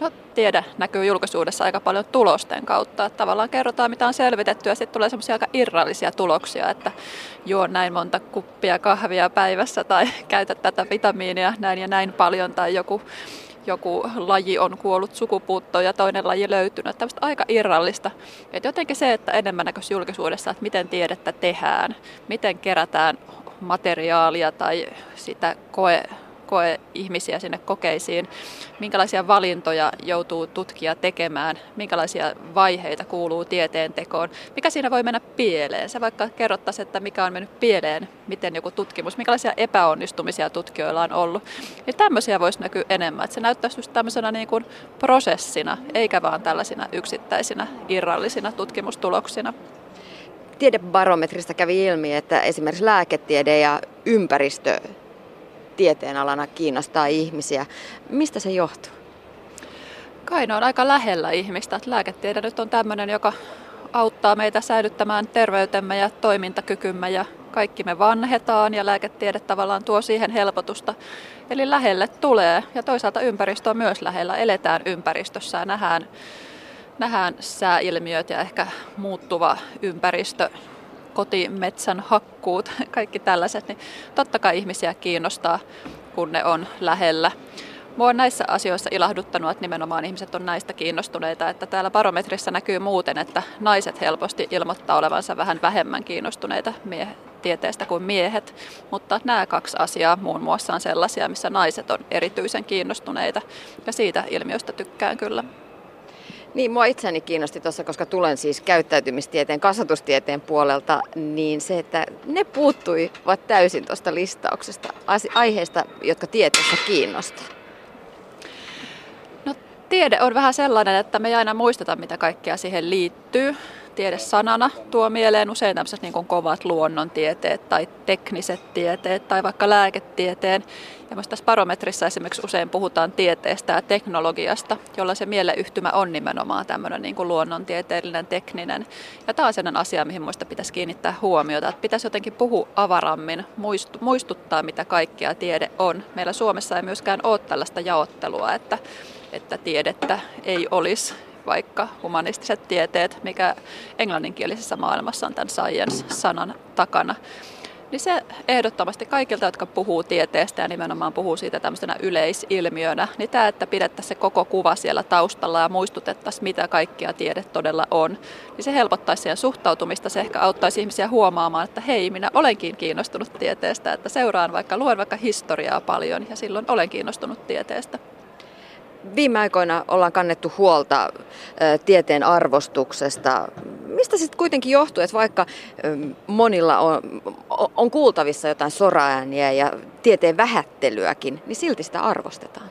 No tiede näkyy julkisuudessa aika paljon tulosten kautta. Että tavallaan kerrotaan mitä on selvitetty ja sitten tulee semmoisia aika irrallisia tuloksia, että juo näin monta kuppia kahvia päivässä tai käytä tätä vitamiinia näin ja näin paljon tai joku joku laji on kuollut sukupuuttoon ja toinen laji löytynyt. Tämmöistä aika irrallista. Et jotenkin se, että enemmän näköisi julkisuudessa, että miten tiedettä tehdään, miten kerätään materiaalia tai sitä koe, koe ihmisiä sinne kokeisiin, minkälaisia valintoja joutuu tutkija tekemään, minkälaisia vaiheita kuuluu tieteen tekoon, mikä siinä voi mennä pieleen. Se vaikka kerrottaisi, että mikä on mennyt pieleen, miten joku tutkimus, minkälaisia epäonnistumisia tutkijoilla on ollut. Niin tämmöisiä voisi näkyä enemmän, että se näyttäisi just tämmöisenä niin kuin prosessina, eikä vaan tällaisina yksittäisinä irrallisina tutkimustuloksina. Tiedebarometrista kävi ilmi, että esimerkiksi lääketiede ja ympäristö tieteenalana kiinnostaa ihmisiä. Mistä se johtuu? Kai ne on aika lähellä ihmistä. Lääketiede nyt on tämmöinen, joka auttaa meitä säilyttämään terveytemme ja toimintakykymme ja kaikki me vanhetaan ja lääketiede tavallaan tuo siihen helpotusta. Eli lähelle tulee ja toisaalta ympäristö on myös lähellä. Eletään ympäristössä ja nähdään, nähdään sääilmiöt ja ehkä muuttuva ympäristö kotimetsän hakkuut, kaikki tällaiset, niin totta kai ihmisiä kiinnostaa, kun ne on lähellä. Mua on näissä asioissa ilahduttanut, että nimenomaan ihmiset on näistä kiinnostuneita, että täällä barometrissa näkyy muuten, että naiset helposti ilmoittaa olevansa vähän vähemmän kiinnostuneita mie- tieteestä kuin miehet, mutta nämä kaksi asiaa muun muassa on sellaisia, missä naiset on erityisen kiinnostuneita ja siitä ilmiöstä tykkään kyllä. Niin, mua itseäni kiinnosti tuossa, koska tulen siis käyttäytymistieteen, kasvatustieteen puolelta, niin se, että ne puuttuivat täysin tuosta listauksesta aiheista, jotka tieteessä kiinnostaa. No tiede on vähän sellainen, että me ei aina muisteta, mitä kaikkea siihen liittyy tiede sanana tuo mieleen usein tämmöiset niin kovat luonnontieteet tai tekniset tieteet tai vaikka lääketieteen. Ja myös tässä barometrissa esimerkiksi usein puhutaan tieteestä ja teknologiasta, jolla se mieleyhtymä on nimenomaan tämmöinen niin kuin luonnontieteellinen, tekninen. Ja tämä on sellainen asia, mihin muista pitäisi kiinnittää huomiota, että pitäisi jotenkin puhua avarammin, muistuttaa mitä kaikkea tiede on. Meillä Suomessa ei myöskään ole tällaista jaottelua, että, että tiedettä ei olisi vaikka humanistiset tieteet, mikä englanninkielisessä maailmassa on tämän science-sanan takana. Niin se ehdottomasti kaikilta, jotka puhuu tieteestä ja nimenomaan puhuu siitä tämmöisenä yleisilmiönä, niin tämä, että pidettäisiin se koko kuva siellä taustalla ja muistutettaisiin, mitä kaikkia tiede todella on, niin se helpottaisi siihen suhtautumista. Se ehkä auttaisi ihmisiä huomaamaan, että hei, minä olenkin kiinnostunut tieteestä, että seuraan vaikka, luen vaikka historiaa paljon ja silloin olen kiinnostunut tieteesta. Viime aikoina ollaan kannettu huolta tieteen arvostuksesta. Mistä se kuitenkin johtuu, että vaikka monilla on, on kuultavissa jotain soraääniä ja tieteen vähättelyäkin, niin silti sitä arvostetaan?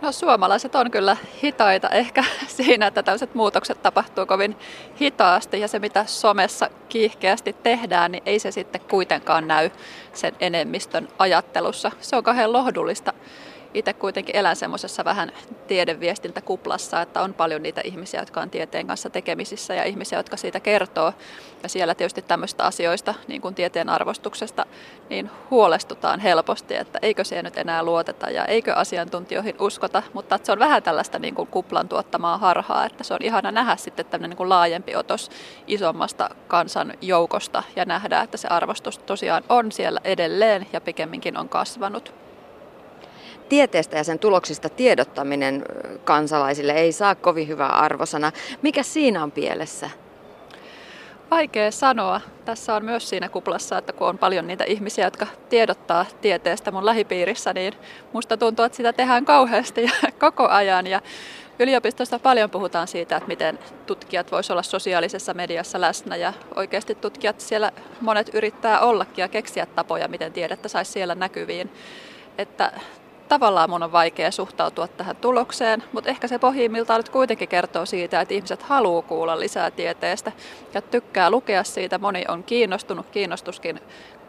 No suomalaiset on kyllä hitaita ehkä siinä, että tällaiset muutokset tapahtuu kovin hitaasti ja se mitä somessa kiihkeästi tehdään, niin ei se sitten kuitenkaan näy sen enemmistön ajattelussa. Se on kauhean lohdullista itse kuitenkin elän semmoisessa vähän tiedeviestintäkuplassa, että on paljon niitä ihmisiä, jotka on tieteen kanssa tekemisissä ja ihmisiä, jotka siitä kertoo. Ja siellä tietysti tämmöistä asioista, niin kuin tieteen arvostuksesta, niin huolestutaan helposti, että eikö siihen nyt enää luoteta ja eikö asiantuntijoihin uskota. Mutta se on vähän tällaista niin kuin kuplan tuottamaa harhaa, että se on ihana nähdä sitten tämmöinen niin kuin laajempi otos isommasta kansan joukosta ja nähdä, että se arvostus tosiaan on siellä edelleen ja pikemminkin on kasvanut tieteestä ja sen tuloksista tiedottaminen kansalaisille ei saa kovin hyvää arvosana. Mikä siinä on pielessä? Vaikea sanoa. Tässä on myös siinä kuplassa, että kun on paljon niitä ihmisiä, jotka tiedottaa tieteestä mun lähipiirissä, niin musta tuntuu, että sitä tehdään kauheasti ja koko ajan. Ja yliopistosta paljon puhutaan siitä, että miten tutkijat voisivat olla sosiaalisessa mediassa läsnä ja oikeasti tutkijat siellä monet yrittää ollakin ja keksiä tapoja, miten tiedettä saisi siellä näkyviin. Että tavallaan mun on vaikea suhtautua tähän tulokseen, mutta ehkä se pohjimmiltaan nyt kuitenkin kertoo siitä, että ihmiset haluaa kuulla lisää tieteestä ja tykkää lukea siitä. Moni on kiinnostunut, kiinnostuskin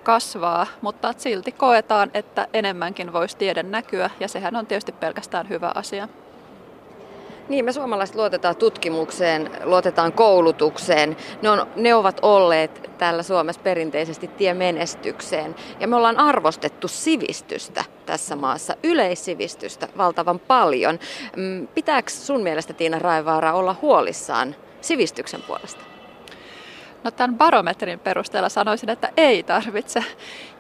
kasvaa, mutta silti koetaan, että enemmänkin voisi tiede näkyä ja sehän on tietysti pelkästään hyvä asia. Niin, me suomalaiset luotetaan tutkimukseen, luotetaan koulutukseen. Ne, on, ne ovat olleet täällä Suomessa perinteisesti tie menestykseen. Ja me ollaan arvostettu sivistystä tässä maassa, yleissivistystä valtavan paljon. Mm, pitääkö sun mielestä Tiina Raivaara olla huolissaan sivistyksen puolesta? No tämän barometrin perusteella sanoisin, että ei tarvitse.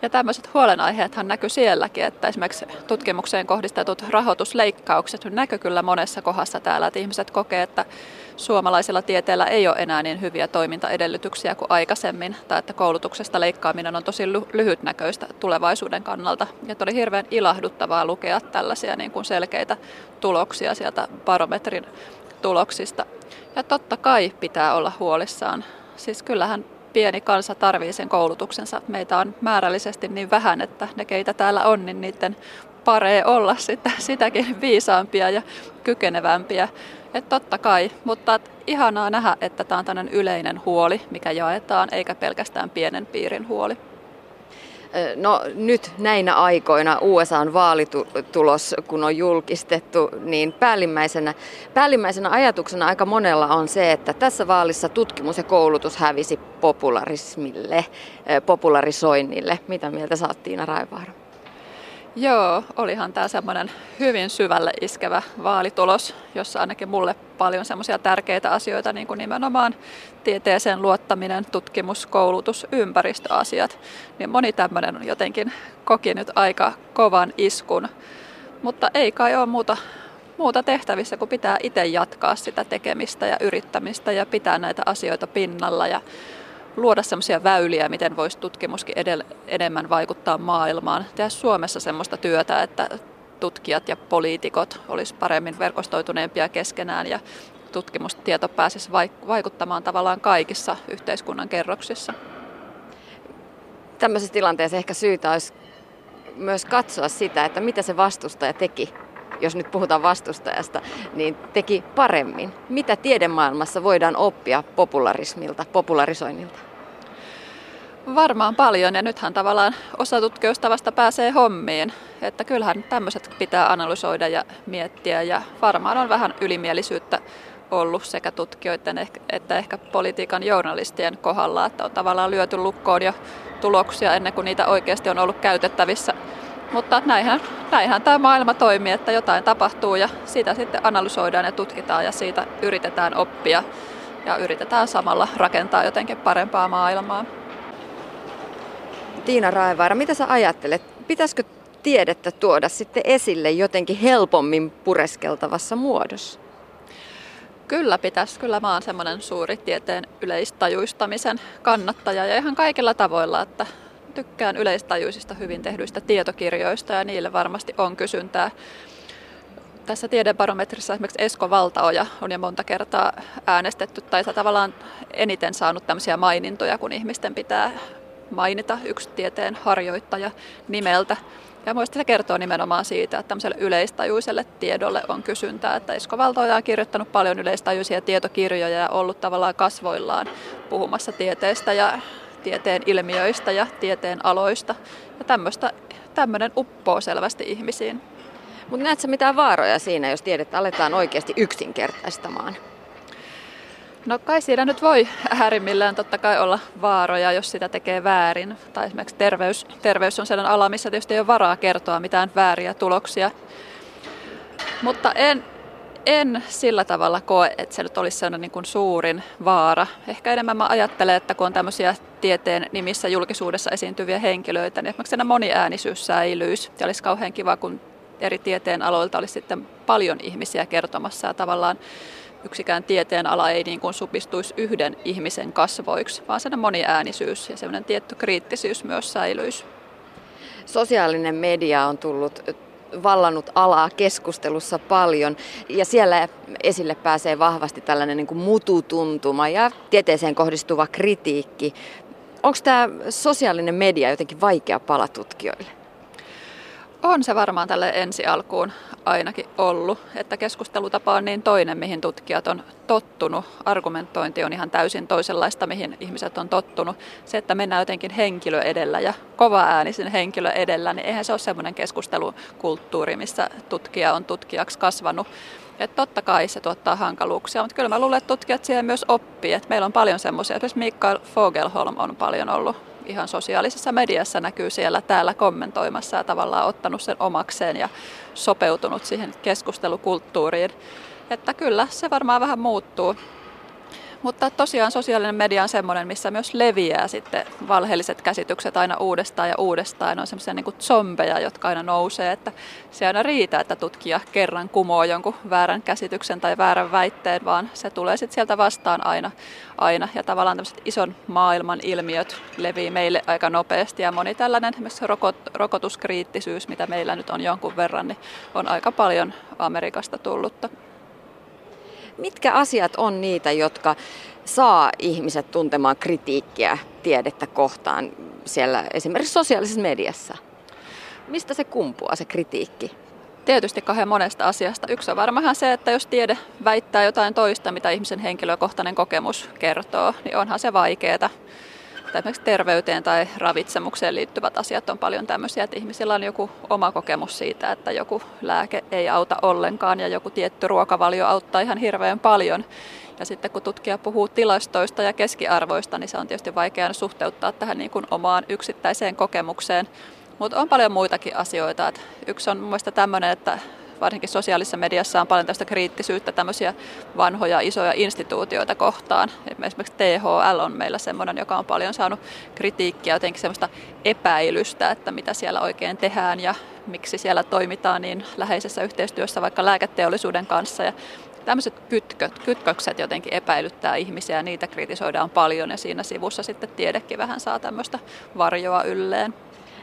Ja tämmöiset huolenaiheethan näkyy sielläkin, että esimerkiksi tutkimukseen kohdistetut rahoitusleikkaukset näkyy kyllä monessa kohdassa täällä, että ihmiset kokee, että suomalaisella tieteellä ei ole enää niin hyviä toimintaedellytyksiä kuin aikaisemmin, tai että koulutuksesta leikkaaminen on tosi lyhytnäköistä tulevaisuuden kannalta. Ja oli hirveän ilahduttavaa lukea tällaisia niin kuin selkeitä tuloksia sieltä barometrin tuloksista. Ja totta kai pitää olla huolissaan Siis kyllähän pieni kansa tarvii sen koulutuksensa. Meitä on määrällisesti niin vähän, että ne keitä täällä on, niin niiden paree olla sitä, sitäkin viisaampia ja kykenevämpiä. Et totta kai, mutta ihanaa nähdä, että tämä on tämmöinen yleinen huoli, mikä jaetaan, eikä pelkästään pienen piirin huoli. No nyt näinä aikoina USAn vaalitulos, kun on julkistettu, niin päällimmäisenä, päällimmäisenä ajatuksena aika monella on se, että tässä vaalissa tutkimus ja koulutus hävisi popularismille, popularisoinnille. Mitä mieltä oot Tiina Raivaara? Joo, olihan tämä semmoinen hyvin syvälle iskevä vaalitulos, jossa ainakin mulle paljon semmoisia tärkeitä asioita, niin kuin nimenomaan tieteeseen luottaminen, tutkimus, koulutus, ympäristöasiat. Niin moni tämmöinen on jotenkin koki nyt aika kovan iskun, mutta ei kai ole muuta, muuta tehtävissä, kun pitää itse jatkaa sitä tekemistä ja yrittämistä ja pitää näitä asioita pinnalla ja luoda sellaisia väyliä, miten voisi tutkimuskin edellä, enemmän vaikuttaa maailmaan. Tehdä Suomessa sellaista työtä, että tutkijat ja poliitikot olisi paremmin verkostoituneempia keskenään ja tutkimustieto pääsisi vaikuttamaan tavallaan kaikissa yhteiskunnan kerroksissa. Tämmöisessä tilanteessa ehkä syytä olisi myös katsoa sitä, että mitä se vastustaja teki jos nyt puhutaan vastustajasta, niin teki paremmin? Mitä tiedemaailmassa voidaan oppia popularismilta, popularisoinnilta? Varmaan paljon ja nythän tavallaan osa tutkijoista vasta pääsee hommiin. Että kyllähän tämmöiset pitää analysoida ja miettiä ja varmaan on vähän ylimielisyyttä ollut sekä tutkijoiden että ehkä politiikan journalistien kohdalla, että on tavallaan lyöty lukkoon jo tuloksia ennen kuin niitä oikeasti on ollut käytettävissä mutta näinhän, näinhän tämä maailma toimii, että jotain tapahtuu ja sitä sitten analysoidaan ja tutkitaan ja siitä yritetään oppia ja yritetään samalla rakentaa jotenkin parempaa maailmaa. Tiina Raevaara, mitä sä ajattelet? Pitäisikö tiedettä tuoda sitten esille jotenkin helpommin pureskeltavassa muodossa? Kyllä pitäisi. Kyllä mä oon semmoinen suuri tieteen yleistajuistamisen kannattaja ja ihan kaikilla tavoilla, että tykkään yleistajuisista hyvin tehdyistä tietokirjoista ja niille varmasti on kysyntää. Tässä tiedebarometrissa esimerkiksi Esko Valtaoja on jo monta kertaa äänestetty tai tavallaan eniten saanut tämmöisiä mainintoja, kun ihmisten pitää mainita yksi tieteen harjoittaja nimeltä. Ja muista se kertoo nimenomaan siitä, että tämmöiselle yleistajuiselle tiedolle on kysyntää. Että Esko Valtoja on kirjoittanut paljon yleistajuisia tietokirjoja ja ollut tavallaan kasvoillaan puhumassa tieteestä ja tieteen ilmiöistä ja tieteen aloista. Ja tämmöistä, tämmöinen uppoo selvästi ihmisiin. Mutta näetkö mitään vaaroja siinä, jos tiedettä aletaan oikeasti yksinkertaistamaan? No kai siinä nyt voi äärimmillään totta kai olla vaaroja, jos sitä tekee väärin. Tai esimerkiksi terveys, terveys on sellainen ala, missä tietysti ei ole varaa kertoa mitään vääriä tuloksia. Mutta en, en sillä tavalla koe, että se nyt olisi sellainen niin kuin suurin vaara. Ehkä enemmän mä ajattelen, että kun on tämmöisiä tieteen nimissä julkisuudessa esiintyviä henkilöitä, niin esimerkiksi moniäänisyys säilyisi. Ja olisi kauhean kiva, kun eri tieteen aloilta olisi sitten paljon ihmisiä kertomassa ja tavallaan yksikään tieteen ala ei niin kuin supistuisi yhden ihmisen kasvoiksi, vaan sellainen moniäänisyys ja sellainen tietty kriittisyys myös säilyisi. Sosiaalinen media on tullut vallannut alaa keskustelussa paljon ja siellä esille pääsee vahvasti tällainen niin kuin mututuntuma ja tieteeseen kohdistuva kritiikki. Onko tämä sosiaalinen media jotenkin vaikea pala tutkijoille? On se varmaan tälle ensi alkuun ainakin ollut, että keskustelutapa on niin toinen, mihin tutkijat on tottunut. Argumentointi on ihan täysin toisenlaista, mihin ihmiset on tottunut. Se, että mennään jotenkin henkilö edellä ja kova äänisen henkilö edellä, niin eihän se ole semmoinen keskustelukulttuuri, missä tutkija on tutkijaksi kasvanut. Että totta kai se tuottaa hankaluuksia, mutta kyllä mä luulen, että tutkijat siellä myös oppii. Että meillä on paljon semmoisia, esimerkiksi Mikael Fogelholm on paljon ollut ihan sosiaalisessa mediassa näkyy siellä täällä kommentoimassa ja tavallaan ottanut sen omakseen ja sopeutunut siihen keskustelukulttuuriin. Että kyllä se varmaan vähän muuttuu. Mutta tosiaan sosiaalinen media on semmoinen, missä myös leviää sitten valheelliset käsitykset aina uudestaan ja uudestaan. Ne on semmoisia niin zombeja, jotka aina nousee, että se aina riitä, että tutkija kerran kumoo jonkun väärän käsityksen tai väärän väitteen, vaan se tulee sitten sieltä vastaan aina, aina. Ja tavallaan tämmöiset ison maailman ilmiöt levii meille aika nopeasti ja moni tällainen esimerkiksi rokot, rokotuskriittisyys, mitä meillä nyt on jonkun verran, niin on aika paljon Amerikasta tullutta. Mitkä asiat on niitä, jotka saa ihmiset tuntemaan kritiikkiä tiedettä kohtaan siellä esimerkiksi sosiaalisessa mediassa? Mistä se kumpuaa se kritiikki? Tietysti kahden monesta asiasta. Yksi on varmaan se, että jos tiede väittää jotain toista, mitä ihmisen henkilökohtainen kokemus kertoo, niin onhan se vaikeaa esimerkiksi terveyteen tai ravitsemukseen liittyvät asiat on paljon tämmöisiä, että ihmisillä on joku oma kokemus siitä, että joku lääke ei auta ollenkaan ja joku tietty ruokavalio auttaa ihan hirveän paljon. Ja sitten kun tutkija puhuu tilastoista ja keskiarvoista, niin se on tietysti vaikea suhteuttaa tähän niin kuin omaan yksittäiseen kokemukseen. Mutta on paljon muitakin asioita. Et yksi on mun mielestä tämmöinen, että varsinkin sosiaalisessa mediassa on paljon tästä kriittisyyttä tämmöisiä vanhoja isoja instituutioita kohtaan. Esimerkiksi THL on meillä semmoinen, joka on paljon saanut kritiikkiä, jotenkin semmoista epäilystä, että mitä siellä oikein tehdään ja miksi siellä toimitaan niin läheisessä yhteistyössä vaikka lääketeollisuuden kanssa. Ja tämmöiset kytköt, kytkökset jotenkin epäilyttää ihmisiä ja niitä kritisoidaan paljon ja siinä sivussa sitten tiedekin vähän saa tämmöistä varjoa ylleen.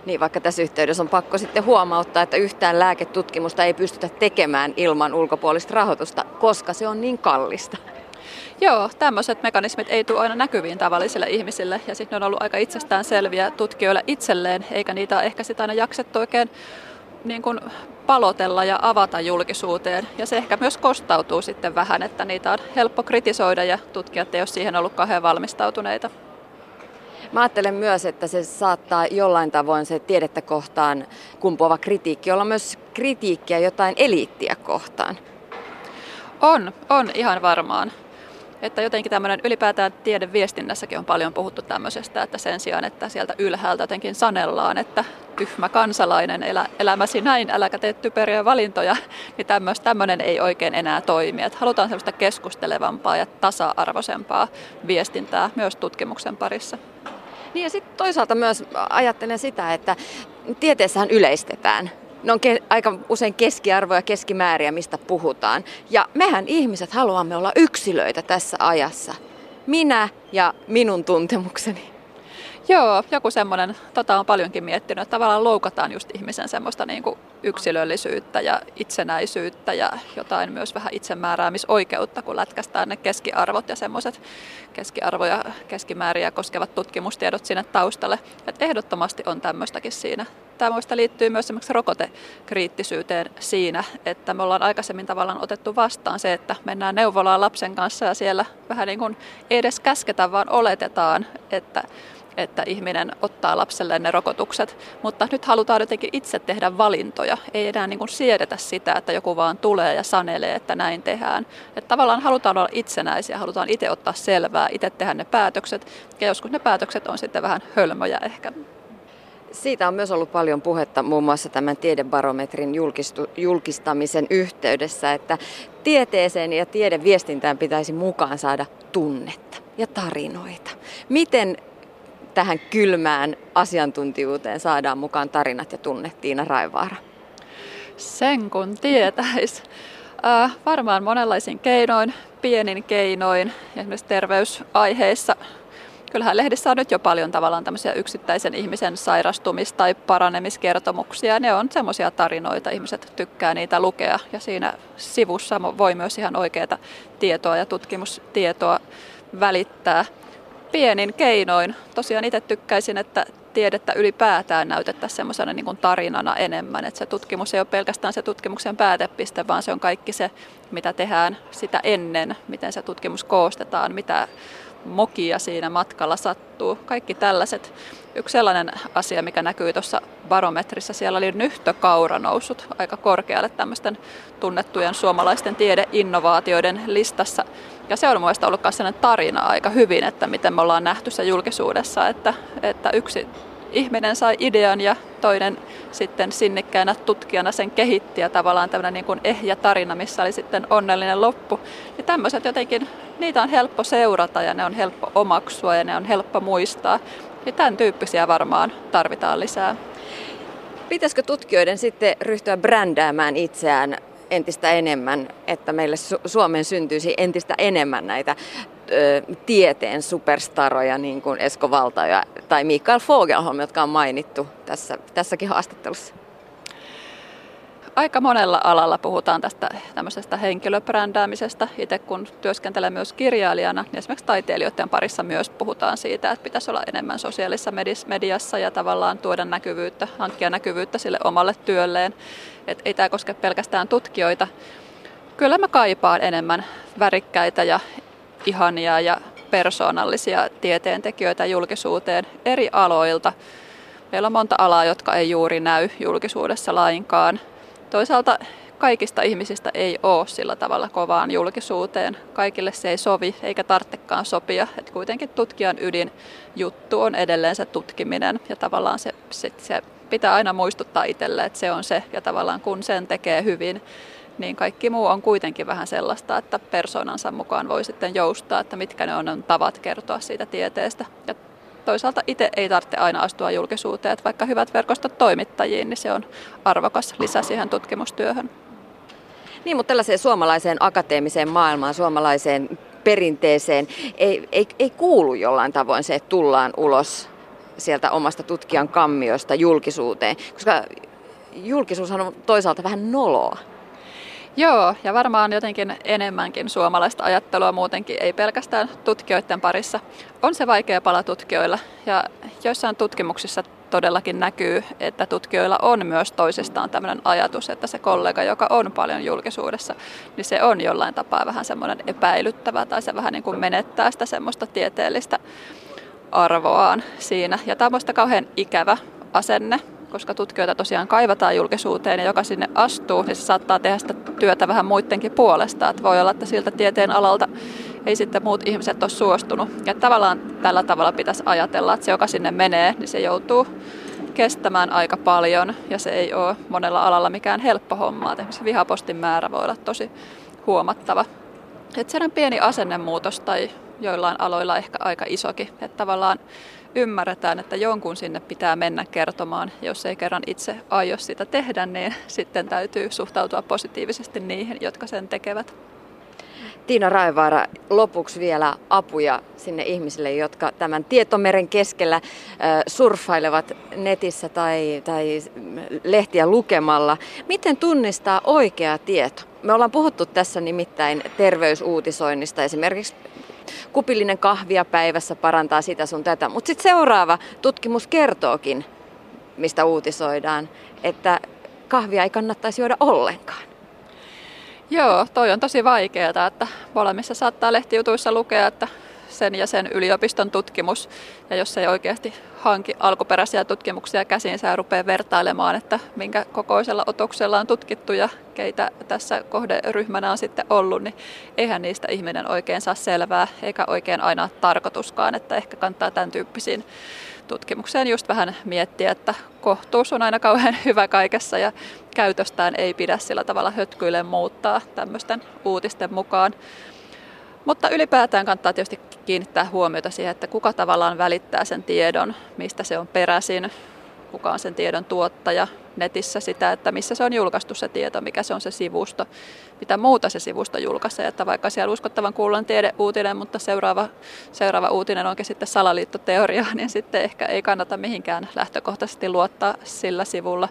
Niin vaikka tässä yhteydessä on pakko sitten huomauttaa, että yhtään lääketutkimusta ei pystytä tekemään ilman ulkopuolista rahoitusta, koska se on niin kallista. Joo, tämmöiset mekanismit ei tule aina näkyviin tavallisille ihmisille ja sitten ne on ollut aika itsestään selviä tutkijoille itselleen, eikä niitä ehkä sitä aina jaksettu oikein niin kuin palotella ja avata julkisuuteen. Ja se ehkä myös kostautuu sitten vähän, että niitä on helppo kritisoida ja tutkijat ei ole siihen ollut kauhean valmistautuneita. Mä ajattelen myös, että se saattaa jollain tavoin se tiedettä kohtaan kumpuava kritiikki olla myös kritiikkiä jotain eliittiä kohtaan. On, on ihan varmaan. Että jotenkin tämmöinen ylipäätään tiedeviestinnässäkin on paljon puhuttu tämmöisestä, että sen sijaan, että sieltä ylhäältä jotenkin sanellaan, että tyhmä kansalainen, elä, elämäsi näin, äläkä tee typeriä valintoja, niin tämmöinen ei oikein enää toimi. Että halutaan sellaista keskustelevampaa ja tasa-arvoisempaa viestintää myös tutkimuksen parissa. Niin ja sitten toisaalta myös ajattelen sitä, että tieteessähän yleistetään. Ne on ke- aika usein keskiarvoja, keskimääriä, mistä puhutaan. Ja mehän ihmiset haluamme olla yksilöitä tässä ajassa. Minä ja minun tuntemukseni. Joo, joku semmoinen, tota on paljonkin miettinyt, että tavallaan loukataan just ihmisen semmoista niin kuin yksilöllisyyttä ja itsenäisyyttä ja jotain myös vähän itsemääräämisoikeutta, kun lätkästään ne keskiarvot ja semmoiset keskiarvoja, keskimääriä koskevat tutkimustiedot sinne taustalle. Et ehdottomasti on tämmöistäkin siinä. Tämmöistä liittyy myös esimerkiksi rokotekriittisyyteen siinä, että me ollaan aikaisemmin tavallaan otettu vastaan se, että mennään neuvolaan lapsen kanssa ja siellä vähän niin kuin ei edes käsketä, vaan oletetaan, että että ihminen ottaa lapselleen ne rokotukset, mutta nyt halutaan jotenkin itse tehdä valintoja. Ei enää niin kuin siedetä sitä, että joku vaan tulee ja sanelee, että näin tehdään. Että tavallaan halutaan olla itsenäisiä, halutaan itse ottaa selvää, itse tehdä ne päätökset, ja joskus ne päätökset on sitten vähän hölmöjä ehkä. Siitä on myös ollut paljon puhetta muun muassa tämän tiedebarometrin julkistu, julkistamisen yhteydessä, että tieteeseen ja tiedeviestintään pitäisi mukaan saada tunnetta ja tarinoita. Miten tähän kylmään asiantuntijuuteen saadaan mukaan tarinat ja tunne, Tiina Raivaara? Sen kun tietäisi. Äh, varmaan monenlaisin keinoin, pienin keinoin, esimerkiksi terveysaiheissa. Kyllähän lehdissä on nyt jo paljon tavallaan tämmöisiä yksittäisen ihmisen sairastumis- tai paranemiskertomuksia. Ne on semmoisia tarinoita, ihmiset tykkää niitä lukea ja siinä sivussa voi myös ihan oikeaa tietoa ja tutkimustietoa välittää pienin keinoin. Tosiaan itse tykkäisin, että tiedettä ylipäätään näytettäisiin semmoisena niin kuin tarinana enemmän. Että se tutkimus ei ole pelkästään se tutkimuksen päätepiste, vaan se on kaikki se, mitä tehdään sitä ennen, miten se tutkimus koostetaan, mitä mokia siinä matkalla sattuu. Kaikki tällaiset. Yksi sellainen asia, mikä näkyy tuossa barometrissa, siellä oli nyhtökaura noussut aika korkealle tämmöisten tunnettujen suomalaisten tiedeinnovaatioiden listassa. Ja se on mielestäni ollut myös sellainen tarina aika hyvin, että miten me ollaan nähty se julkisuudessa, että, että yksi ihminen sai idean ja toinen sitten sinnikkäänä tutkijana sen kehitti ja tavallaan tämmöinen niin kuin ehjä tarina, missä oli sitten onnellinen loppu. Ja tämmöiset jotenkin, niitä on helppo seurata ja ne on helppo omaksua ja ne on helppo muistaa. Ja tämän tyyppisiä varmaan tarvitaan lisää. Pitäisikö tutkijoiden sitten ryhtyä brändäämään itseään entistä enemmän, että meille Su- Suomeen syntyisi entistä enemmän näitä tieteen superstaroja, niin kuin Esko Valtaja tai Mikael Fogelholm, jotka on mainittu tässä, tässäkin haastattelussa? aika monella alalla puhutaan tästä tämmöisestä henkilöbrändäämisestä. Itse kun työskentelen myös kirjailijana, niin esimerkiksi taiteilijoiden parissa myös puhutaan siitä, että pitäisi olla enemmän sosiaalisessa mediassa ja tavallaan tuoda näkyvyyttä, hankkia näkyvyyttä sille omalle työlleen. Et ei tämä koske pelkästään tutkijoita. Kyllä mä kaipaan enemmän värikkäitä ja ihania ja persoonallisia tieteentekijöitä julkisuuteen eri aloilta. Meillä on monta alaa, jotka ei juuri näy julkisuudessa lainkaan. Toisaalta kaikista ihmisistä ei ole sillä tavalla kovaan julkisuuteen. Kaikille se ei sovi eikä tarvitsekaan sopia. Et kuitenkin tutkijan ydin juttu on edelleen se tutkiminen ja tavallaan se, se, se pitää aina muistuttaa itselle, että se on se ja tavallaan kun sen tekee hyvin, niin kaikki muu on kuitenkin vähän sellaista, että persoonansa mukaan voi sitten joustaa, että mitkä ne on tavat kertoa siitä tieteestä. Ja toisaalta itse ei tarvitse aina astua julkisuuteen, että vaikka hyvät verkostot toimittajiin, niin se on arvokas lisä siihen tutkimustyöhön. Niin, mutta tällaiseen suomalaiseen akateemiseen maailmaan, suomalaiseen perinteeseen ei, ei, ei kuulu jollain tavoin se, että tullaan ulos sieltä omasta tutkijan kammiosta julkisuuteen, koska julkisuushan on toisaalta vähän noloa. Joo, ja varmaan jotenkin enemmänkin suomalaista ajattelua muutenkin, ei pelkästään tutkijoiden parissa. On se vaikea pala tutkijoilla, ja joissain tutkimuksissa todellakin näkyy, että tutkijoilla on myös toisestaan tämmöinen ajatus, että se kollega, joka on paljon julkisuudessa, niin se on jollain tapaa vähän semmoinen epäilyttävä tai se vähän niin kuin menettää sitä semmoista tieteellistä arvoaan siinä. Ja tämä on kauhean ikävä asenne, koska tutkijoita tosiaan kaivataan julkisuuteen ja joka sinne astuu, niin se saattaa tehdä sitä työtä vähän muidenkin puolesta. Että voi olla, että siltä tieteen alalta ei sitten muut ihmiset ole suostunut. Ja tavallaan tällä tavalla pitäisi ajatella, että se joka sinne menee, niin se joutuu kestämään aika paljon ja se ei ole monella alalla mikään helppo homma. Esimerkiksi vihapostin määrä voi olla tosi huomattava. Että se on pieni asennemuutos tai joillain aloilla ehkä aika isokin. Että tavallaan ymmärretään, että jonkun sinne pitää mennä kertomaan. Jos ei kerran itse aio sitä tehdä, niin sitten täytyy suhtautua positiivisesti niihin, jotka sen tekevät. Tiina Raivaara, lopuksi vielä apuja sinne ihmisille, jotka tämän tietomeren keskellä surffailevat netissä tai, tai lehtiä lukemalla. Miten tunnistaa oikea tieto? Me ollaan puhuttu tässä nimittäin terveysuutisoinnista, esimerkiksi kupillinen kahvia päivässä parantaa sitä sun tätä. Mutta sitten seuraava tutkimus kertookin, mistä uutisoidaan, että kahvia ei kannattaisi juoda ollenkaan. Joo, toi on tosi vaikeaa, että molemmissa saattaa lehtijutuissa lukea, että sen ja sen yliopiston tutkimus. Ja jos ei oikeasti hanki alkuperäisiä tutkimuksia käsiin, ja rupeaa vertailemaan, että minkä kokoisella otoksella on tutkittu ja keitä tässä kohderyhmänä on sitten ollut, niin eihän niistä ihminen oikein saa selvää, eikä oikein aina tarkoituskaan, että ehkä kannattaa tämän tyyppisiin tutkimukseen just vähän miettiä, että kohtuus on aina kauhean hyvä kaikessa ja käytöstään ei pidä sillä tavalla hötkyille muuttaa tämmöisten uutisten mukaan. Mutta ylipäätään kannattaa tietysti kiinnittää huomiota siihen, että kuka tavallaan välittää sen tiedon, mistä se on peräisin, kuka on sen tiedon tuottaja, netissä sitä, että missä se on julkaistu se tieto, mikä se on se sivusto, mitä muuta se sivusto julkaisee. Että vaikka siellä uskottavan kuullaan tiedeuutinen, mutta seuraava, seuraava uutinen onkin sitten salaliittoteoria, niin sitten ehkä ei kannata mihinkään lähtökohtaisesti luottaa sillä sivulla.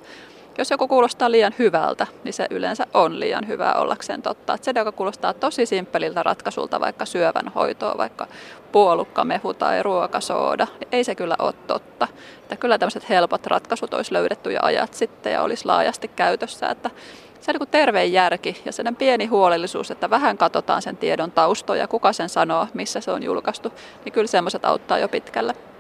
Jos joku kuulostaa liian hyvältä, niin se yleensä on liian hyvää ollakseen totta. Että se, joka kuulostaa tosi simppeliltä ratkaisulta, vaikka syövän hoitoa, vaikka puolukkamehu tai ruokasooda, niin ei se kyllä ole totta. Että kyllä tämmöiset helpot ratkaisut olisi löydetty jo ajat sitten ja olisi laajasti käytössä. Että se on niin terve järki ja sen pieni huolellisuus, että vähän katsotaan sen tiedon taustoja, kuka sen sanoo, missä se on julkaistu, niin kyllä semmoiset auttaa jo pitkälle.